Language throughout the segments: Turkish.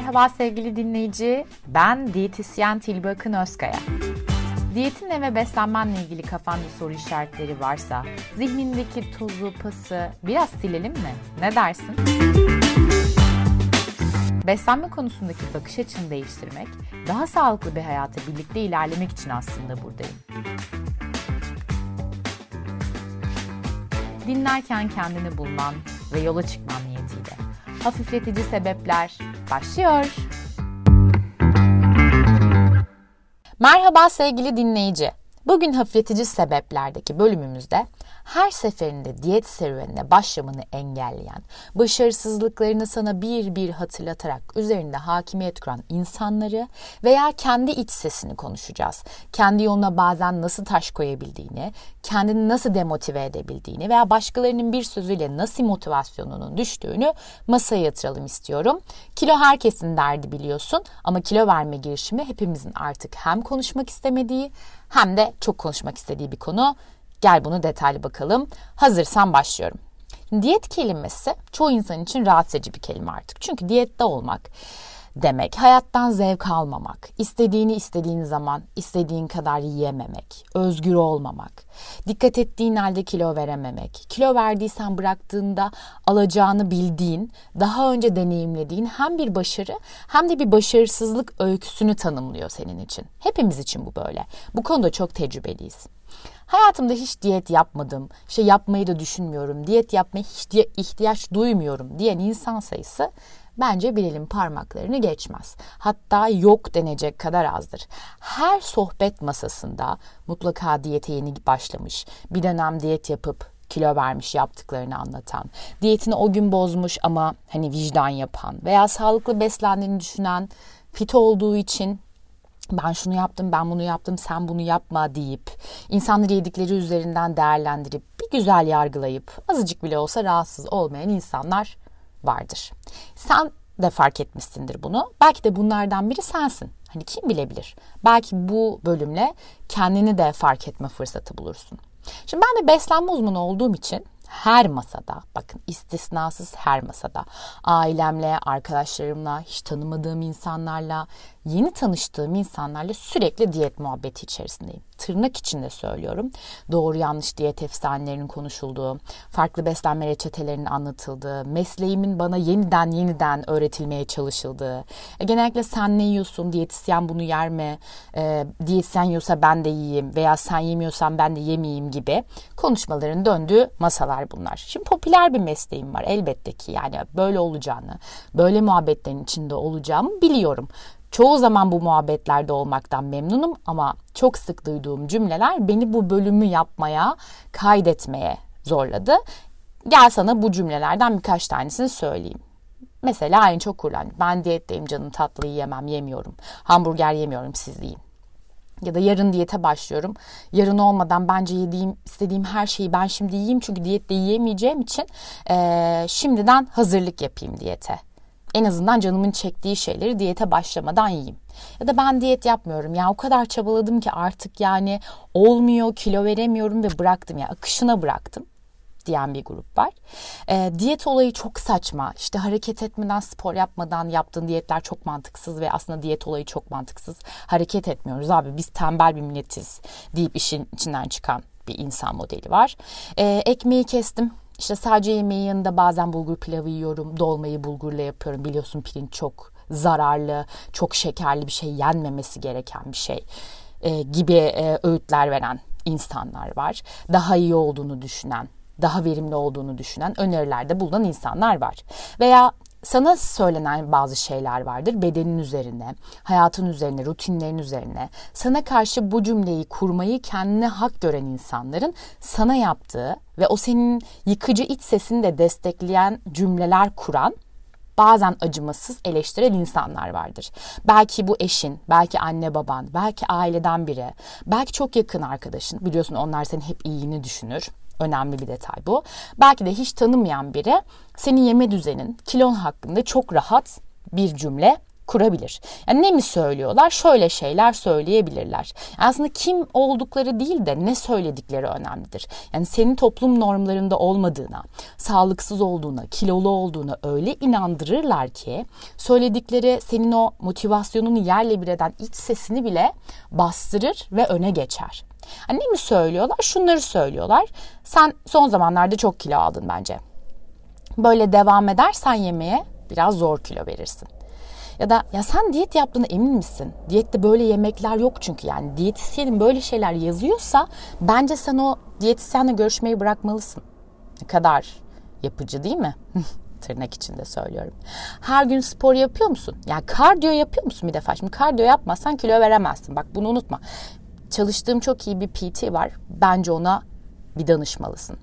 Merhaba sevgili dinleyici, ben diyetisyen Tilbe Akın Özkaya. Diyetinle ve beslenmenle ilgili kafanda soru işaretleri varsa, zihnindeki tozu, pası biraz silelim mi? Ne dersin? Beslenme konusundaki bakış açını değiştirmek, daha sağlıklı bir hayata birlikte ilerlemek için aslında buradayım. Dinlerken kendini bulman ve yola çıkman niyetiyle. Hafifletici sebepler başlıyor. Merhaba sevgili dinleyici. Bugün hafifletici sebeplerdeki bölümümüzde her seferinde diyet serüvenine başlamanı engelleyen, başarısızlıklarını sana bir bir hatırlatarak üzerinde hakimiyet kuran insanları veya kendi iç sesini konuşacağız. Kendi yoluna bazen nasıl taş koyabildiğini, kendini nasıl demotive edebildiğini veya başkalarının bir sözüyle nasıl motivasyonunun düştüğünü masaya yatıralım istiyorum. Kilo herkesin derdi biliyorsun ama kilo verme girişimi hepimizin artık hem konuşmak istemediği hem de çok konuşmak istediği bir konu. Gel bunu detaylı bakalım. Hazırsan başlıyorum. Diyet kelimesi çoğu insan için rahatsız edici bir kelime artık. Çünkü diyette olmak demek hayattan zevk almamak, istediğini istediğin zaman istediğin kadar yiyememek, özgür olmamak, dikkat ettiğin halde kilo verememek, kilo verdiysen bıraktığında alacağını bildiğin, daha önce deneyimlediğin hem bir başarı hem de bir başarısızlık öyküsünü tanımlıyor senin için. Hepimiz için bu böyle. Bu konuda çok tecrübeliyiz. Hayatımda hiç diyet yapmadım, şey yapmayı da düşünmüyorum, diyet yapmaya hiç ihtiyaç duymuyorum diyen insan sayısı bence bir elin parmaklarını geçmez. Hatta yok denecek kadar azdır. Her sohbet masasında mutlaka diyete yeni başlamış, bir dönem diyet yapıp kilo vermiş yaptıklarını anlatan, diyetini o gün bozmuş ama hani vicdan yapan veya sağlıklı beslendiğini düşünen, fit olduğu için ben şunu yaptım, ben bunu yaptım, sen bunu yapma deyip, insanları yedikleri üzerinden değerlendirip, bir güzel yargılayıp, azıcık bile olsa rahatsız olmayan insanlar vardır. Sen de fark etmişsindir bunu. Belki de bunlardan biri sensin. Hani kim bilebilir? Belki bu bölümle kendini de fark etme fırsatı bulursun. Şimdi ben de beslenme uzmanı olduğum için her masada, bakın istisnasız her masada, ailemle, arkadaşlarımla, hiç tanımadığım insanlarla, yeni tanıştığım insanlarla sürekli diyet muhabbeti içerisindeyim. Tırnak içinde söylüyorum. Doğru yanlış diyet efsanelerinin konuşulduğu, farklı beslenme reçetelerinin anlatıldığı, mesleğimin bana yeniden yeniden öğretilmeye çalışıldığı, e, genellikle sen ne yiyorsun, diyetisyen bunu yer mi, e, diyetisyen yiyorsa ben de yiyeyim veya sen yemiyorsan ben de yemeyeyim gibi konuşmaların döndüğü masalar bunlar. Şimdi popüler bir mesleğim var elbette ki yani böyle olacağını, böyle muhabbetlerin içinde olacağımı biliyorum. Çoğu zaman bu muhabbetlerde olmaktan memnunum ama çok sık duyduğum cümleler beni bu bölümü yapmaya, kaydetmeye zorladı. Gel sana bu cümlelerden birkaç tanesini söyleyeyim. Mesela en çok kurulan ben diyetteyim canım tatlı yiyemem yemiyorum. Hamburger yemiyorum siz yiyin. Ya da yarın diyete başlıyorum. Yarın olmadan bence yediğim, istediğim her şeyi ben şimdi yiyeyim. Çünkü diyette yiyemeyeceğim için e, şimdiden hazırlık yapayım diyete en azından canımın çektiği şeyleri diyete başlamadan yiyeyim. Ya da ben diyet yapmıyorum ya o kadar çabaladım ki artık yani olmuyor kilo veremiyorum ve bıraktım ya akışına bıraktım diyen bir grup var. E, diyet olayı çok saçma. İşte hareket etmeden, spor yapmadan yaptığın diyetler çok mantıksız ve aslında diyet olayı çok mantıksız. Hareket etmiyoruz abi biz tembel bir milletiz deyip işin içinden çıkan bir insan modeli var. E, ekmeği kestim işte sadece yemeğin yanında bazen bulgur pilavı yiyorum. Dolmayı bulgurla yapıyorum. Biliyorsun pirinç çok zararlı, çok şekerli bir şey, yenmemesi gereken bir şey e, gibi e, öğütler veren insanlar var. Daha iyi olduğunu düşünen, daha verimli olduğunu düşünen önerilerde bulunan insanlar var. Veya sana söylenen bazı şeyler vardır bedenin üzerine, hayatın üzerine, rutinlerin üzerine. Sana karşı bu cümleyi kurmayı kendine hak gören insanların sana yaptığı ve o senin yıkıcı iç sesini de destekleyen cümleler kuran bazen acımasız eleştiren insanlar vardır. Belki bu eşin, belki anne baban, belki aileden biri, belki çok yakın arkadaşın. Biliyorsun onlar senin hep iyiliğini düşünür Önemli bir detay bu. Belki de hiç tanımayan biri senin yeme düzenin, kilon hakkında çok rahat bir cümle kurabilir. Yani ne mi söylüyorlar? Şöyle şeyler söyleyebilirler. Yani aslında kim oldukları değil de ne söyledikleri önemlidir. Yani senin toplum normlarında olmadığına, sağlıksız olduğuna, kilolu olduğuna öyle inandırırlar ki söyledikleri senin o motivasyonunu yerle bir eden iç sesini bile bastırır ve öne geçer. Yani ne mi söylüyorlar? Şunları söylüyorlar. Sen son zamanlarda çok kilo aldın bence. Böyle devam edersen yemeğe biraz zor kilo verirsin. Ya da ya sen diyet yaptığına emin misin? Diyette böyle yemekler yok çünkü yani diyetisyenin böyle şeyler yazıyorsa bence sen o diyetisyenle görüşmeyi bırakmalısın. Ne kadar yapıcı değil mi? tırnak içinde söylüyorum. Her gün spor yapıyor musun? Yani kardiyo yapıyor musun bir defa? Şimdi kardiyo yapmazsan kilo veremezsin. Bak bunu unutma. Çalıştığım çok iyi bir PT var. Bence ona bir danışmalısın.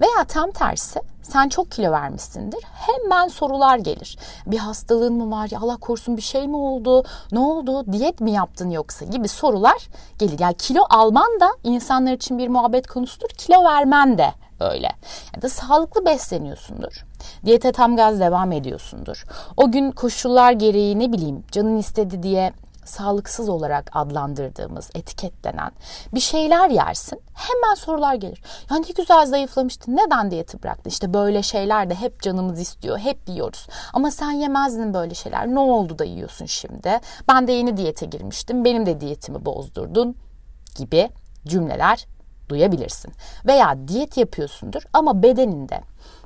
Veya tam tersi sen çok kilo vermişsindir. Hemen sorular gelir. Bir hastalığın mı var? Ya Allah korusun bir şey mi oldu? Ne oldu? Diyet mi yaptın yoksa? Gibi sorular gelir. Yani kilo alman da insanlar için bir muhabbet konusudur. Kilo vermen de öyle. Ya da sağlıklı besleniyorsundur. Diyete tam gaz devam ediyorsundur. O gün koşullar gereği ne bileyim canın istedi diye sağlıksız olarak adlandırdığımız, etiketlenen bir şeyler yersin. Hemen sorular gelir. Ya ne güzel zayıflamıştın. Neden diyeti bıraktın? İşte böyle şeyler de hep canımız istiyor. Hep yiyoruz. Ama sen yemezdin böyle şeyler. Ne oldu da yiyorsun şimdi? Ben de yeni diyete girmiştim. Benim de diyetimi bozdurdun gibi cümleler duyabilirsin. Veya diyet yapıyorsundur ama bedeninde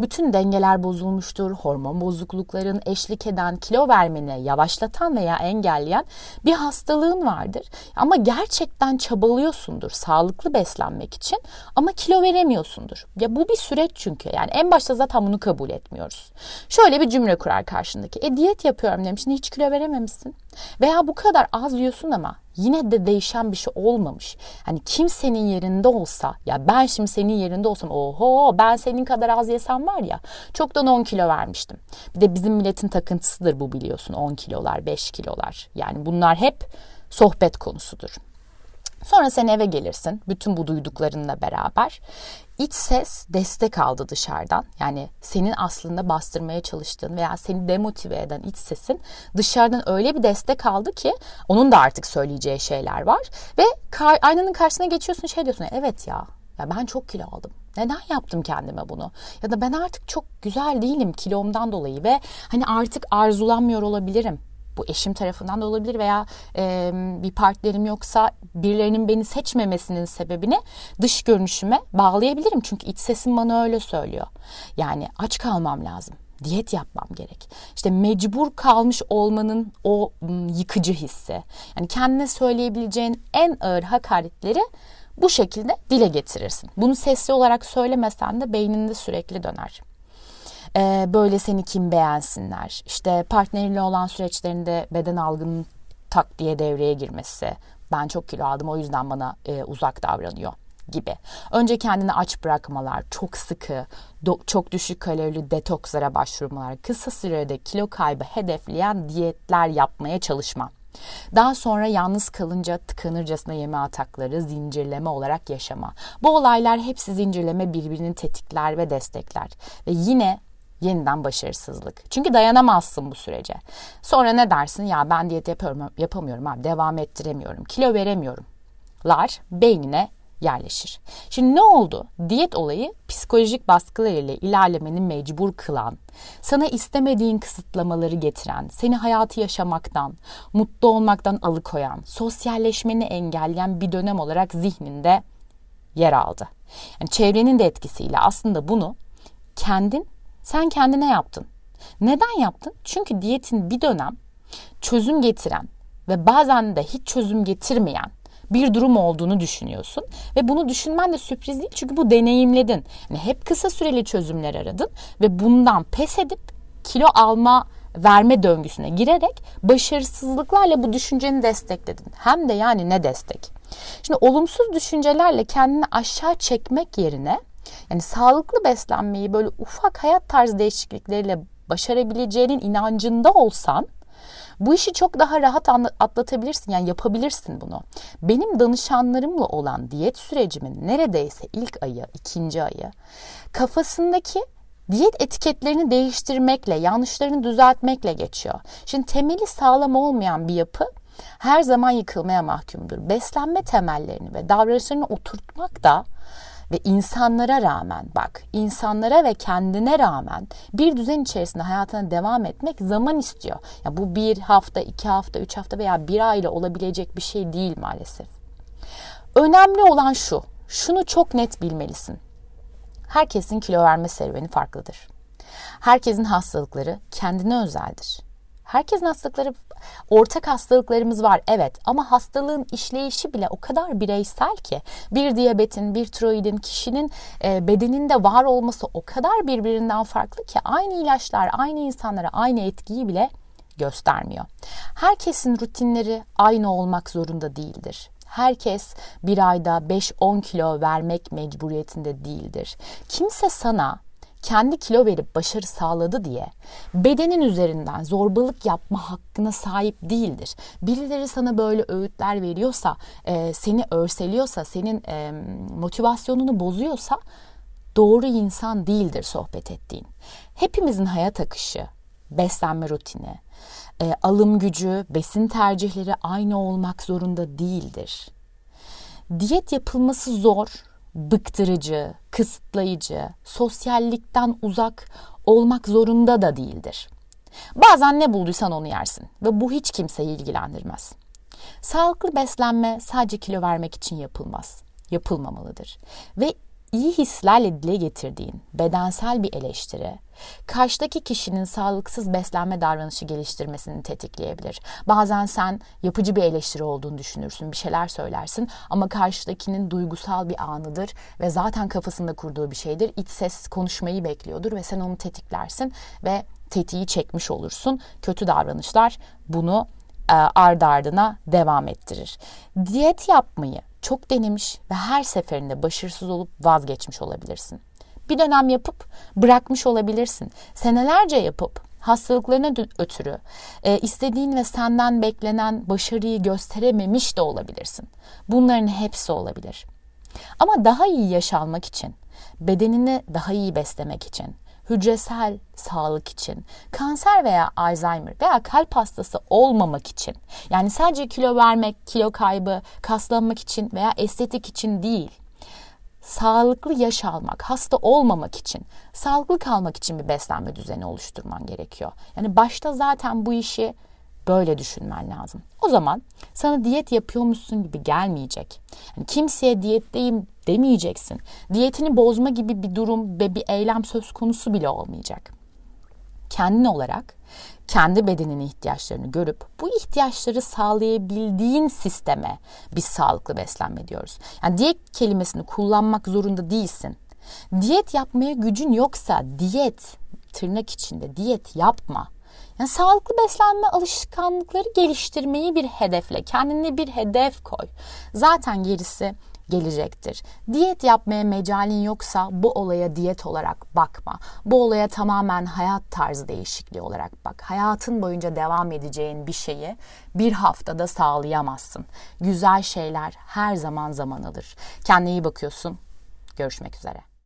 bütün dengeler bozulmuştur. Hormon bozuklukların eşlik eden, kilo vermeni yavaşlatan veya engelleyen bir hastalığın vardır. Ama gerçekten çabalıyorsundur sağlıklı beslenmek için ama kilo veremiyorsundur. Ya bu bir süreç çünkü. Yani en başta zaten bunu kabul etmiyoruz. Şöyle bir cümle kurar karşındaki. E diyet yapıyorum demiş. Hiç kilo verememişsin. Veya bu kadar az yiyorsun ama yine de değişen bir şey olmamış. Hani kimsenin yerinde olsa ya ben şimdi senin yerinde olsam oho ben senin kadar az yesem var ya çoktan 10 kilo vermiştim. Bir de bizim milletin takıntısıdır bu biliyorsun 10 kilolar 5 kilolar. Yani bunlar hep sohbet konusudur. Sonra sen eve gelirsin bütün bu duyduklarınla beraber. İç ses destek aldı dışarıdan. Yani senin aslında bastırmaya çalıştığın veya seni demotive eden iç sesin dışarıdan öyle bir destek aldı ki onun da artık söyleyeceği şeyler var. Ve aynanın karşısına geçiyorsun şey diyorsun evet ya ya ben çok kilo aldım. Neden yaptım kendime bunu? Ya da ben artık çok güzel değilim kilomdan dolayı ve hani artık arzulanmıyor olabilirim. Bu eşim tarafından da olabilir veya e, bir partnerim yoksa birilerinin beni seçmemesinin sebebini dış görünüşüme bağlayabilirim. Çünkü iç sesim bana öyle söylüyor. Yani aç kalmam lazım diyet yapmam gerek. İşte mecbur kalmış olmanın o yıkıcı hissi. Yani kendine söyleyebileceğin en ağır hakaretleri bu şekilde dile getirirsin. Bunu sesli olarak söylemesen de beyninde sürekli döner. Ee, böyle seni kim beğensinler. İşte partneriyle olan süreçlerinde beden algının tak diye devreye girmesi. Ben çok kilo aldım o yüzden bana e, uzak davranıyor gibi. Önce kendini aç bırakmalar, çok sıkı, do- çok düşük kalorili detokslara başvurmalar, kısa sürede kilo kaybı hedefleyen diyetler yapmaya çalışma. Daha sonra yalnız kalınca tıkanırcasına yeme atakları, zincirleme olarak yaşama. Bu olaylar hepsi zincirleme birbirini tetikler ve destekler. Ve yine yeniden başarısızlık. Çünkü dayanamazsın bu sürece. Sonra ne dersin? Ya ben diyet yapıyorum, yapamıyorum abi, devam ettiremiyorum, kilo veremiyorum. Lar beynine yerleşir. Şimdi ne oldu? Diyet olayı psikolojik baskılar ile ilerlemeni mecbur kılan, sana istemediğin kısıtlamaları getiren, seni hayatı yaşamaktan, mutlu olmaktan alıkoyan, sosyalleşmeni engelleyen bir dönem olarak zihninde yer aldı. Yani çevrenin de etkisiyle aslında bunu kendin, sen kendine yaptın. Neden yaptın? Çünkü diyetin bir dönem çözüm getiren ve bazen de hiç çözüm getirmeyen bir durum olduğunu düşünüyorsun. Ve bunu düşünmen de sürpriz değil çünkü bu deneyimledin. Yani hep kısa süreli çözümler aradın ve bundan pes edip kilo alma verme döngüsüne girerek başarısızlıklarla bu düşünceni destekledin. Hem de yani ne destek? Şimdi olumsuz düşüncelerle kendini aşağı çekmek yerine yani sağlıklı beslenmeyi böyle ufak hayat tarzı değişiklikleriyle başarabileceğinin inancında olsan bu işi çok daha rahat atlatabilirsin. Yani yapabilirsin bunu. Benim danışanlarımla olan diyet sürecimin neredeyse ilk ayı, ikinci ayı kafasındaki diyet etiketlerini değiştirmekle, yanlışlarını düzeltmekle geçiyor. Şimdi temeli sağlam olmayan bir yapı her zaman yıkılmaya mahkumdur. Beslenme temellerini ve davranışlarını oturtmak da ve insanlara rağmen bak insanlara ve kendine rağmen bir düzen içerisinde hayatına devam etmek zaman istiyor. Ya bu bir hafta, iki hafta, üç hafta veya bir ayla olabilecek bir şey değil maalesef. Önemli olan şu, şunu çok net bilmelisin. Herkesin kilo verme serüveni farklıdır. Herkesin hastalıkları kendine özeldir. Herkesin hastalıkları, ortak hastalıklarımız var evet ama hastalığın işleyişi bile o kadar bireysel ki bir diyabetin, bir tiroidin kişinin e, bedeninde var olması o kadar birbirinden farklı ki aynı ilaçlar aynı insanlara aynı etkiyi bile göstermiyor. Herkesin rutinleri aynı olmak zorunda değildir. Herkes bir ayda 5-10 kilo vermek mecburiyetinde değildir. Kimse sana kendi kilo verip başarı sağladı diye bedenin üzerinden zorbalık yapma hakkına sahip değildir. Birileri sana böyle öğütler veriyorsa, e, seni örseliyorsa, senin e, motivasyonunu bozuyorsa doğru insan değildir sohbet ettiğin. Hepimizin hayat akışı, beslenme rutini, e, alım gücü, besin tercihleri aynı olmak zorunda değildir. Diyet yapılması zor, bıktırıcı, kısıtlayıcı, sosyallikten uzak olmak zorunda da değildir. Bazen ne bulduysan onu yersin ve bu hiç kimseyi ilgilendirmez. Sağlıklı beslenme sadece kilo vermek için yapılmaz. Yapılmamalıdır. Ve iyi hislerle dile getirdiğin bedensel bir eleştiri, karşıdaki kişinin sağlıksız beslenme davranışı geliştirmesini tetikleyebilir. Bazen sen yapıcı bir eleştiri olduğunu düşünürsün, bir şeyler söylersin ama karşıdakinin duygusal bir anıdır ve zaten kafasında kurduğu bir şeydir. İç ses konuşmayı bekliyordur ve sen onu tetiklersin ve tetiği çekmiş olursun. Kötü davranışlar bunu e, ardı ardına devam ettirir. Diyet yapmayı çok denemiş ve her seferinde başarısız olup vazgeçmiş olabilirsin. Bir dönem yapıp bırakmış olabilirsin. Senelerce yapıp hastalıklarına ötürü e, istediğin ve senden beklenen başarıyı gösterememiş de olabilirsin. Bunların hepsi olabilir. Ama daha iyi yaşalmak için, bedenini daha iyi beslemek için, hücresel sağlık için, kanser veya Alzheimer veya kalp hastası olmamak için, yani sadece kilo vermek, kilo kaybı, kaslanmak için veya estetik için değil, sağlıklı yaş almak, hasta olmamak için, sağlıklı kalmak için bir beslenme düzeni oluşturman gerekiyor. Yani başta zaten bu işi böyle düşünmen lazım. O zaman sana diyet yapıyormuşsun gibi gelmeyecek. Yani kimseye diyetteyim demeyeceksin. Diyetini bozma gibi bir durum ve bir eylem söz konusu bile olmayacak. Kendin olarak kendi bedeninin ihtiyaçlarını görüp bu ihtiyaçları sağlayabildiğin sisteme biz sağlıklı beslenme diyoruz. Yani diyet kelimesini kullanmak zorunda değilsin. Diyet yapmaya gücün yoksa diyet tırnak içinde diyet yapma. Yani sağlıklı beslenme alışkanlıkları geliştirmeyi bir hedefle, kendine bir hedef koy. Zaten gerisi gelecektir. Diyet yapmaya mecalin yoksa bu olaya diyet olarak bakma. Bu olaya tamamen hayat tarzı değişikliği olarak bak. Hayatın boyunca devam edeceğin bir şeyi bir haftada sağlayamazsın. Güzel şeyler her zaman zaman alır. Kendine iyi bakıyorsun. Görüşmek üzere.